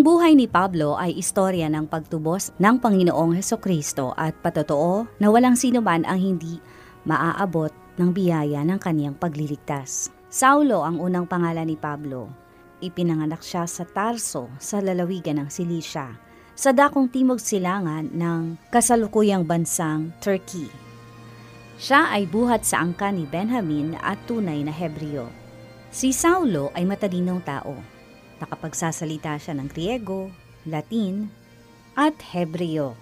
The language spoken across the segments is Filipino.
buhay ni Pablo ay istorya ng pagtubos ng Panginoong Heso Kristo at patotoo na walang sino man ang hindi maaabot ng biyaya ng kaniyang pagliligtas. Saulo ang unang pangalan ni Pablo. Ipinanganak siya sa Tarso sa lalawigan ng Cilicia, sa dakong timog silangan ng kasalukuyang bansang Turkey. Siya ay buhat sa angka ni Benjamin at tunay na Hebreo. Si Saulo ay matalinong tao Nakapagsasalita siya ng Griego, Latin, at Hebreo.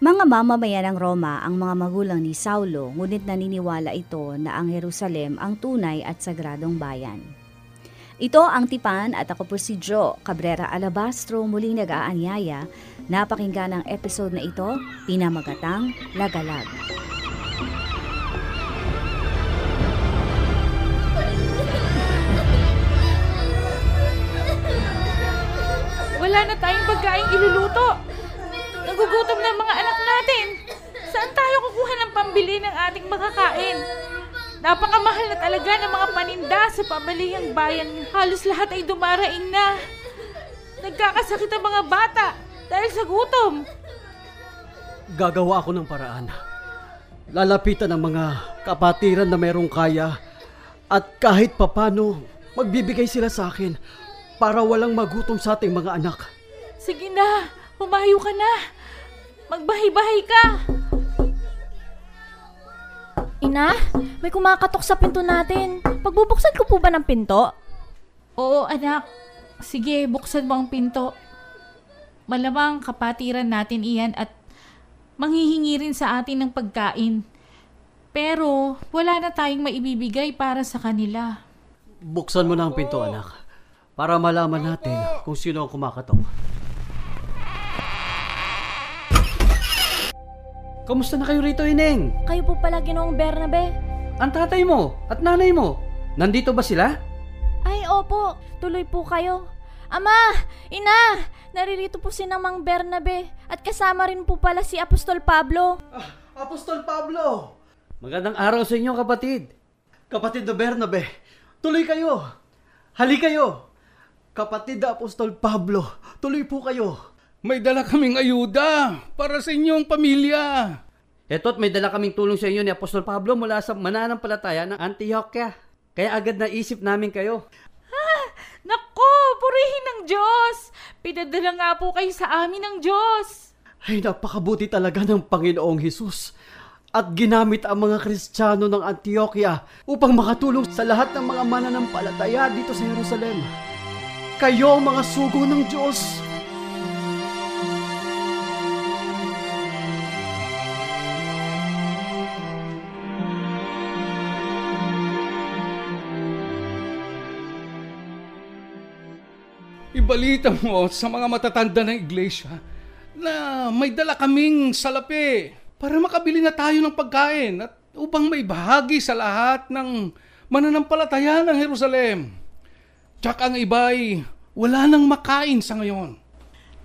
Mga mamamayan ng Roma ang mga magulang ni Saulo ngunit naniniwala ito na ang Jerusalem ang tunay at sagradong bayan. Ito ang Tipan at ako po si Joe Cabrera Alabastro muling nag-aanyaya na pakinggan ang episode na ito, Pinamagatang Lagalag. Wala na tayong pagkain iluluto. Nagugutom na ang mga anak natin. Saan tayo kukuha ng pambili ng ating makakain? Napakamahal na talaga ng mga paninda sa pabalihang bayan. Halos lahat ay dumaraing na. Nagkakasakit ang mga bata dahil sa gutom. Gagawa ako ng paraan. Lalapitan ng mga kapatiran na merong kaya at kahit papano magbibigay sila sa akin para walang magutom sa ating mga anak. Sige na, humayo ka na. Magbahay-bahay ka. Ina, may kumakatok sa pinto natin. Pagbubuksan ko po ba ng pinto? Oo, anak. Sige, buksan mo ang pinto. Malamang kapatiran natin iyan at manghihingi rin sa atin ng pagkain. Pero wala na tayong maibibigay para sa kanila. Buksan mo na ang pinto, anak. Para malaman natin kung sino ang kumakatok. Kamusta na kayo rito, Ineng? Kayo po pala ginoong Bernabe. Ang tatay mo at nanay mo, nandito ba sila? Ay, opo. Tuloy po kayo. Ama! Ina! Naririto po si Namang Bernabe. At kasama rin po pala si Apostol Pablo. Ah, Apostol Pablo! Magandang araw sa inyo, kapatid. Kapatid na Bernabe, tuloy kayo. Hali kayo. Kapatid na Apostol Pablo, tuloy po kayo. May dala kaming ayuda para sa inyong pamilya. Eto't may dala kaming tulong sa inyo ni Apostol Pablo mula sa mananampalataya ng Antioquia. Kaya agad naisip namin kayo. Nako, purihin ng Diyos! Pinadala nga po kayo sa amin ng Diyos. Ay, napakabuti talaga ng Panginoong Hesus. At ginamit ang mga Kristiyano ng Antioquia upang makatulong sa lahat ng mga mananampalataya dito sa Jerusalem. Kayo mga sugo ng Diyos. Ibalita mo sa mga matatanda ng iglesia na may dala kaming salapi para makabili na tayo ng pagkain at upang may bahagi sa lahat ng mananampalataya ng Jerusalem. Tsak ang iba'y wala nang makain sa ngayon.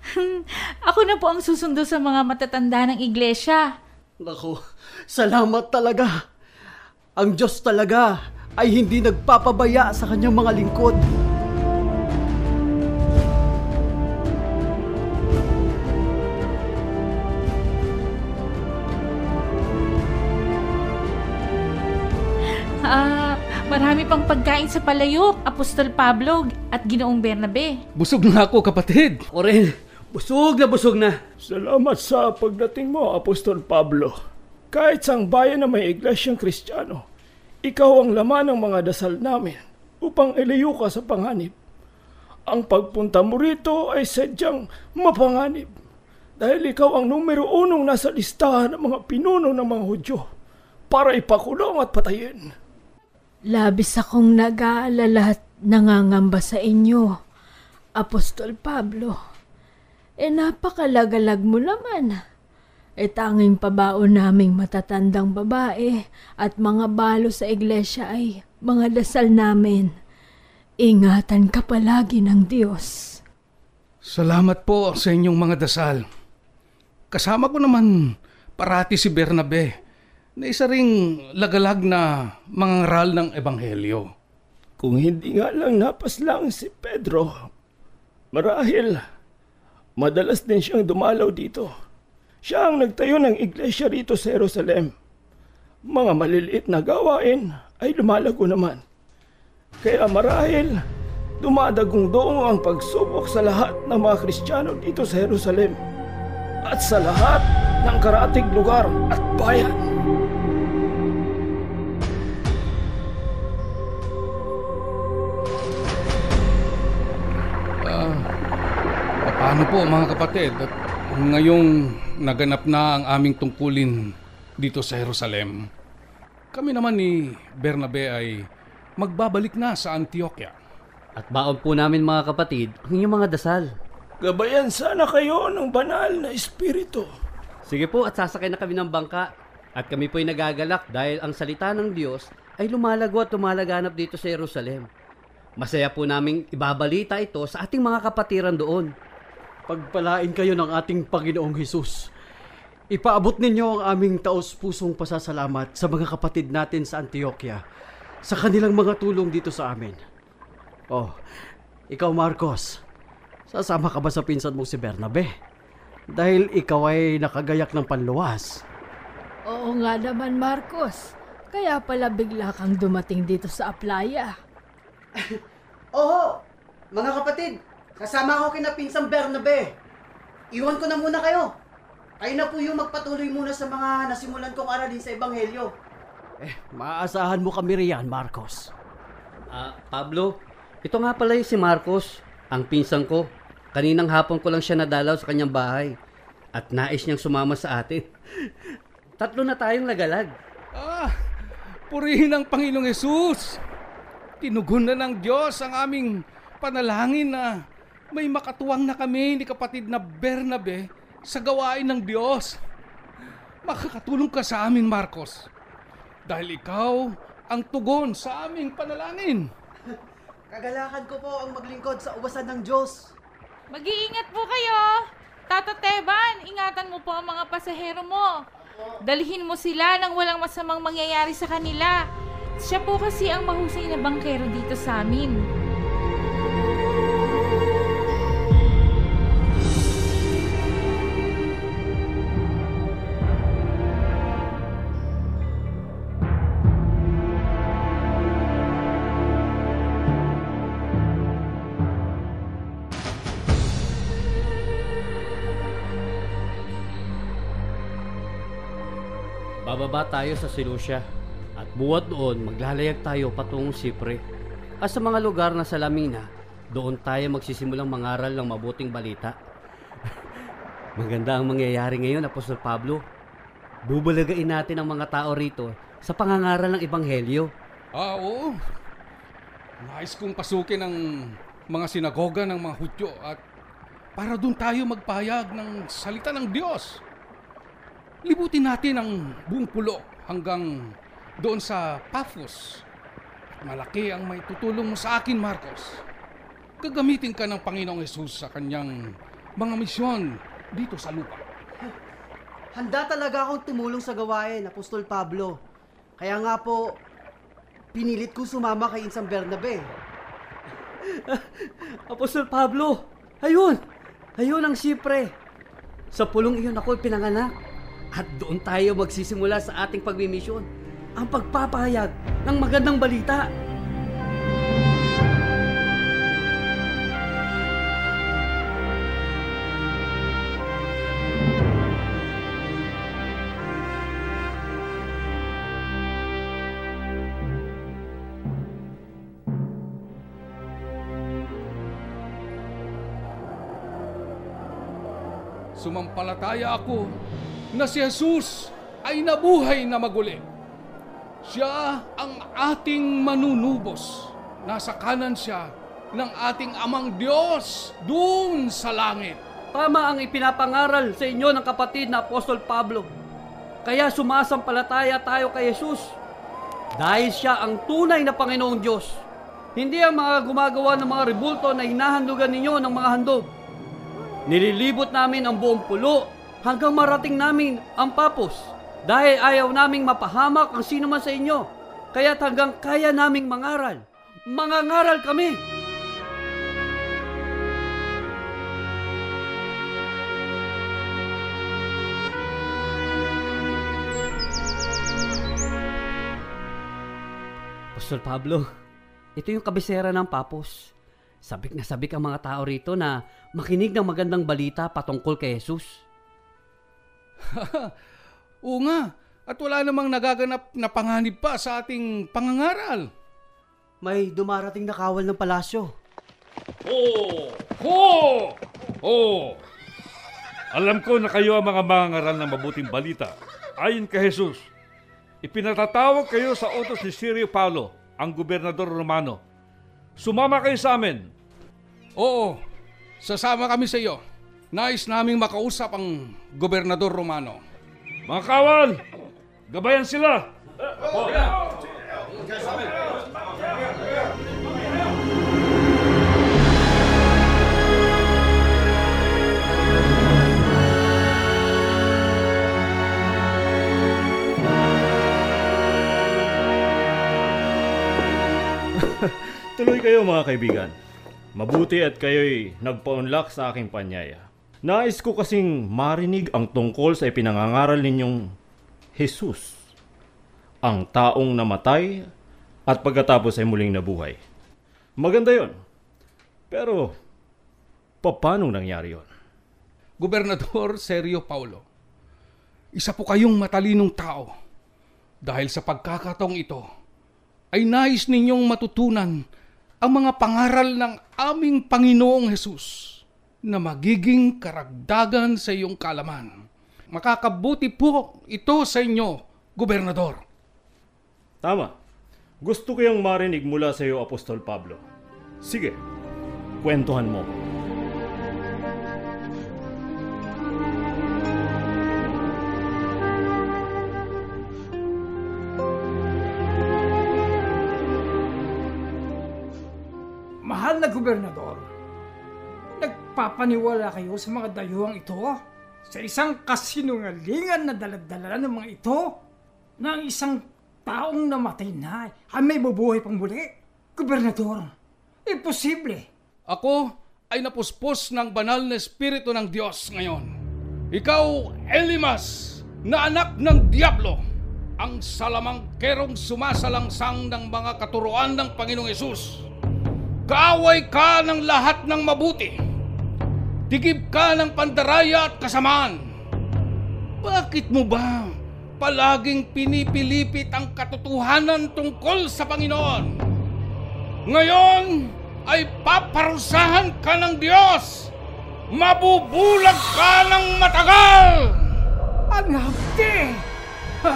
Ako na po ang susundo sa mga matatanda ng iglesia. Naku, salamat talaga. Ang Diyos talaga ay hindi nagpapabaya sa kanyang mga lingkod. Marami pang pagkain sa palayok, Apostol Pablo at Ginoong Bernabe. Busog na ako kapatid. O rin, busog na busog na. Salamat sa pagdating mo, Apostol Pablo. Kahit sang bayan na may iglesyang kristyano, ikaw ang laman ng mga dasal namin upang ilayo ka sa panganib. Ang pagpunta mo rito ay sadyang mapanganib dahil ikaw ang numero unong nasa listahan ng mga pinuno ng mga Hudyo para ipakulong at patayin. Labis akong nag-aalala at nangangamba sa inyo, Apostol Pablo. E napakalagalag mo naman. E tanging pabaon naming matatandang babae at mga balo sa iglesia ay mga dasal namin. Ingatan ka palagi ng Diyos. Salamat po sa inyong mga dasal. Kasama ko naman parati si Bernabe na isa ring lagalag na mangaral ng Ebanghelyo. Kung hindi nga lang napaslang si Pedro, marahil madalas din siyang dumalaw dito. Siya ang nagtayo ng iglesia rito sa Jerusalem. Mga maliliit na gawain ay lumalago naman. Kaya marahil dumadagong doong ang pagsubok sa lahat ng mga Kristiyano dito sa Jerusalem at sa lahat ng karatig lugar at bayan. Paano po mga kapatid? At ngayong naganap na ang aming tungkulin dito sa Jerusalem, kami naman ni Bernabe ay magbabalik na sa Antioquia. At baon po namin mga kapatid ang inyong mga dasal. Gabayan sana kayo ng banal na espiritu. Sige po at sasakay na kami ng bangka. At kami po'y nagagalak dahil ang salita ng Diyos ay lumalago at lumalaganap dito sa Jerusalem. Masaya po naming ibabalita ito sa ating mga kapatiran doon. Pagpalain kayo ng ating Panginoong Hesus. Ipaabot ninyo ang aming taos-pusong pasasalamat sa mga kapatid natin sa Antioquia sa kanilang mga tulong dito sa amin. Oh, ikaw Marcos, sasama ka ba sa pinsan mong si Bernabe? Dahil ikaw ay nakagayak ng panluwas. Oo nga naman, Marcos. Kaya pala bigla kang dumating dito sa Aplaya. Oo, mga kapatid, kasama ko kina Pinsang Bernabe. Iwan ko na muna kayo. Kayo na po yung magpatuloy muna sa mga nasimulan kong aralin sa Ebanghelyo. Eh, maaasahan mo kami riyan, Marcos. Ah, Pablo, ito nga pala yung si Marcos, ang pinsan ko. Kaninang hapon ko lang siya nadalaw sa kanyang bahay. At nais niyang sumama sa atin. Tatlo na tayong lagalag. Ah, purihin ang Panginoong Yesus. Tinugon na ng Diyos ang aming panalangin na may makatuwang na kami ni kapatid na Bernabe sa gawain ng Diyos. Makakatulong ka sa amin, Marcos. Dahil ikaw ang tugon sa aming panalangin. Kagalakan ko po ang maglingkod sa uwasan ng Diyos. Mag-iingat po kayo. Tata Teban, ingatan mo po ang mga pasahero mo. Dalhin mo sila nang walang masamang mangyayari sa kanila. Siya po kasi ang mahusay na bangkero dito sa amin. Bababa tayo sa Seleucia. At buwat doon, maglalayag tayo patungong Sipre. At sa mga lugar na sa Lamina, doon tayo magsisimulang mangaral ng mabuting balita. Maganda ang mangyayari ngayon, Apostol Pablo. Bubalagain natin ang mga tao rito sa pangangaral ng Ebanghelyo. Ah, oo. Nais kong pasukin ang mga sinagoga ng mga Hudyo at para doon tayo magpahayag ng salita ng Diyos. Libutin natin ang buong pulo hanggang doon sa Paphos. Malaki ang may tutulong mo sa akin, Marcos. Gagamitin ka ng Panginoong Yesus sa kanyang mga misyon dito sa lupa. Handa talaga akong tumulong sa gawain, Apostol Pablo. Kaya nga po, pinilit ko sumama kay Insang Bernabe. Apostol Pablo! Ayun! Ayun ang Sipre! Sa pulong iyon ako pinanganak. At doon tayo magsisimula sa ating pagmimisyon. Ang pagpapahayag ng magandang balita. Sumampalataya ako na si Jesus ay nabuhay na maguli. Siya ang ating manunubos. Nasa kanan siya ng ating amang Diyos doon sa langit. Tama ang ipinapangaral sa inyo ng kapatid na Apostol Pablo. Kaya sumasampalataya tayo kay Jesus. Dahil siya ang tunay na Panginoong Diyos. Hindi ang mga gumagawa ng mga rebulto na hinahandugan ninyo ng mga handog. Nililibot namin ang buong pulo hanggang marating namin ang papos. Dahil ayaw naming mapahamak ang sino man sa inyo. Kaya't hanggang kaya naming mangaral. Mangangaral kami. Pastor Pablo, ito yung kabisera ng papos. Sabik na sabik ang mga tao rito na makinig ng magandang balita patungkol kay Jesus. Oo nga, at wala namang nagaganap na panganib pa sa ating pangangaral. May dumarating na kawal ng palasyo. Ho! Ho! Ho! Alam ko na kayo ang mga mangangaral ng mabuting balita. Ayon kay Jesus, ipinatatawag kayo sa utos ni Sirio Paulo, ang gobernador Romano. Sumama kayo sa amin. Oo, sasama kami sa iyo. Nais naming makausap ang gobernador Romano. Mga kawal, gabayan sila. Tuloy kayo mga kaibigan. Mabuti at kayo'y nagpaunlak sa aking panyaya. Nais ko kasing marinig ang tungkol sa ipinangangaral ninyong Jesus, ang taong namatay at pagkatapos ay muling nabuhay. Maganda yon. Pero, paano nangyari yon? Gobernador Sergio Paulo, isa po kayong matalinong tao. Dahil sa pagkakataong ito, ay nais ninyong matutunan ang mga pangaral ng aming Panginoong Hesus na magiging karagdagan sa iyong kalaman. Makakabuti po ito sa inyo, Gobernador. Tama. Gusto ko yung marinig mula sa iyo, Apostol Pablo. Sige, kwentuhan mo. Mahal nagpapaniwala kayo sa mga dayuhang ito sa isang kasinungalingan na daladala ng mga ito na ang isang taong namatay na ay may bubuhay pang muli. Gobernador, imposible. Ako ay napuspos ng banal na espiritu ng Diyos ngayon. Ikaw, Elimas, na anak ng Diablo, ang salamangkerong sumasalangsang ng mga katuruan ng Panginoong Yesus. Kaaway ka ng lahat ng mabuti. Tigib ka ng pandaraya at kasamaan. Bakit mo ba palaging pinipilipit ang katotohanan tungkol sa Panginoon? Ngayon ay paparusahan ka ng Diyos. Mabubulag ka ng matagal. Ang hapdi! Ha,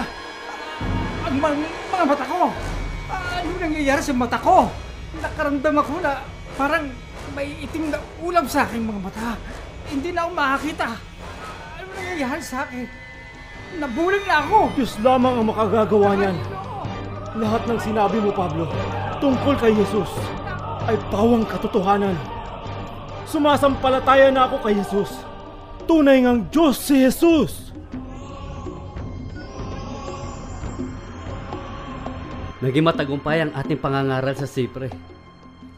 ang mga mata ko! Ano nangyayari sa mata ko? Nakaramdam ako na parang may itim na ulam sa aking mga mata. Hindi na ako makakita. Ano nangyayari sa akin? Nabulag na ako! Diyos lamang ang makagagawa niyan. Lahat ng sinabi mo, Pablo, tungkol kay Jesus, ay pawang katotohanan. Sumasampalataya na ako kay Jesus. Tunay ngang Diyos si Jesus. Naging matagumpay ang ating pangangaral sa Sipre.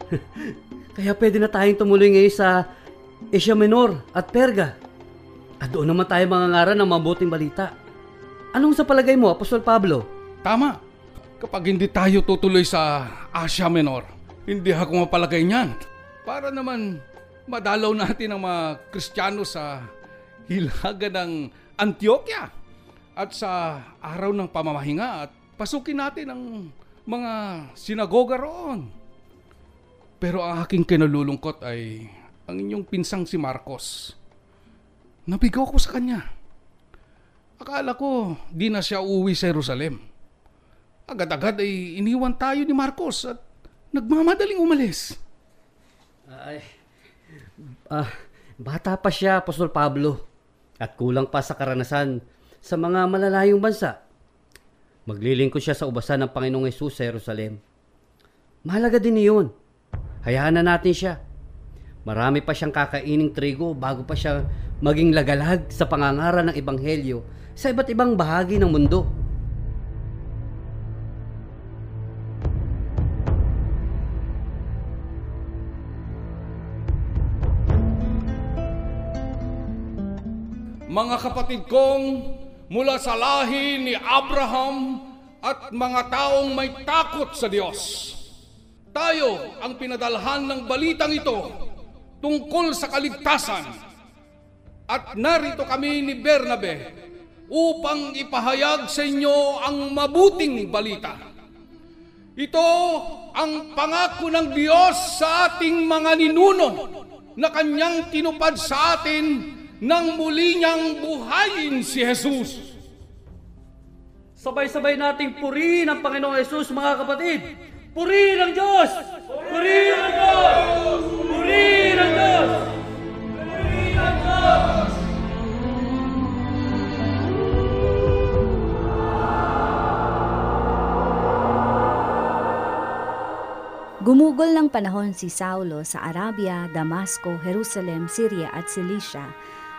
Kaya pwede na tayong tumuloy ngayon sa Asia Minor at Perga. At doon naman tayo mangangaral ng mabuting balita. Anong sa palagay mo, Apostol Pablo? Tama. Kapag hindi tayo tutuloy sa Asia Menor, hindi ako mapalagay niyan. Para naman madalaw natin ang mga Kristiyano sa hilaga ng Antioquia at sa araw ng pamamahinga at pasukin natin ang mga sinagoga roon. Pero ang aking kinalulungkot ay ang inyong pinsang si Marcos. Nabigaw ko sa kanya. Akala ko di na siya uwi sa Jerusalem. agad-agad ay iniwan tayo ni Marcos at nagmamadaling umalis. Ay, ah, bata pa siya, Apostol Pablo. At kulang pa sa karanasan sa mga malalayong bansa. Maglilingkod siya sa ubasan ng Panginoong Yesus sa Jerusalem. Mahalaga din iyon. Hayaan na natin siya. Marami pa siyang kakaining trigo bago pa siya maging lagalag sa pangangaral ng Ebanghelyo sa iba't ibang bahagi ng mundo. Mga kapatid kong mula sa lahi ni Abraham at mga taong may takot sa Diyos. Tayo ang pinadalhan ng balitang ito tungkol sa kaligtasan. At narito kami ni Bernabe upang ipahayag sa inyo ang mabuting balita. Ito ang pangako ng Diyos sa ating mga ninuno na kanyang tinupad sa atin nang muli niyang buhayin si Jesus. Sabay-sabay nating purihin ang Panginoong Yesus, mga kapatid. Purihin ang Diyos! Purihin ang Diyos! Purihin ang Diyos! Purihin ang Diyos! Gumugol ng panahon si Saulo sa Arabia, Damasco, Jerusalem, Syria at Cilicia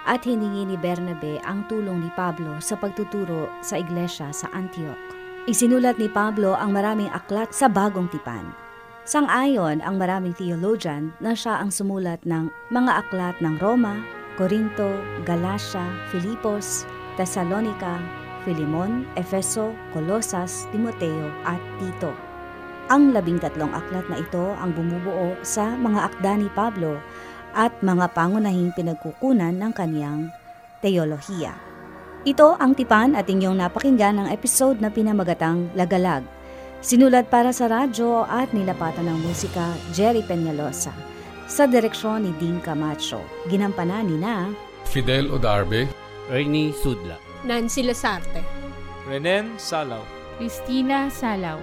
at hiningi ni Bernabe ang tulong ni Pablo sa pagtuturo sa iglesia sa Antioch. Isinulat ni Pablo ang maraming aklat sa bagong tipan. Sang-ayon ang maraming theologian na siya ang sumulat ng mga aklat ng Roma, Corinto, Galacia, Filipos, Thessalonica, Filimon, Efeso, Colosas, Timoteo at Tito. Ang labing tatlong aklat na ito ang bumubuo sa mga akda ni Pablo at mga pangunahing pinagkukunan ng kaniyang teolohiya. Ito ang tipan at inyong napakinggan ng episode na pinamagatang Lagalag. Sinulat para sa radyo at nilapatan ng musika Jerry Peñalosa. Sa direksyon ni Dean Camacho. Ginampanan ni na Fidel Odarbe, Ernie Sudla. Nancy Lasarte. Renen Salaw. Christina Salaw.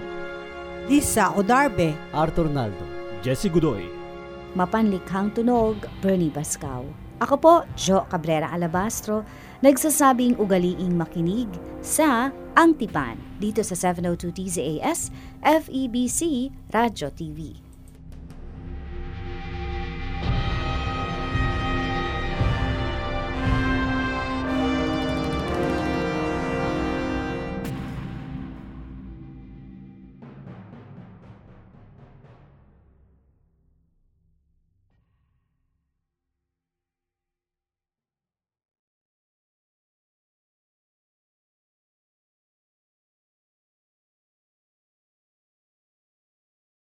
Lisa Odarbe. Arthur Naldo. Jesse Godoy. Mapanlikhang Tunog, Bernie Bascaw. Ako po, Jo Cabrera Alabastro, nagsasabing ugaliing makinig sa Ang Tipan dito sa 702 TZAS FEBC Radio TV.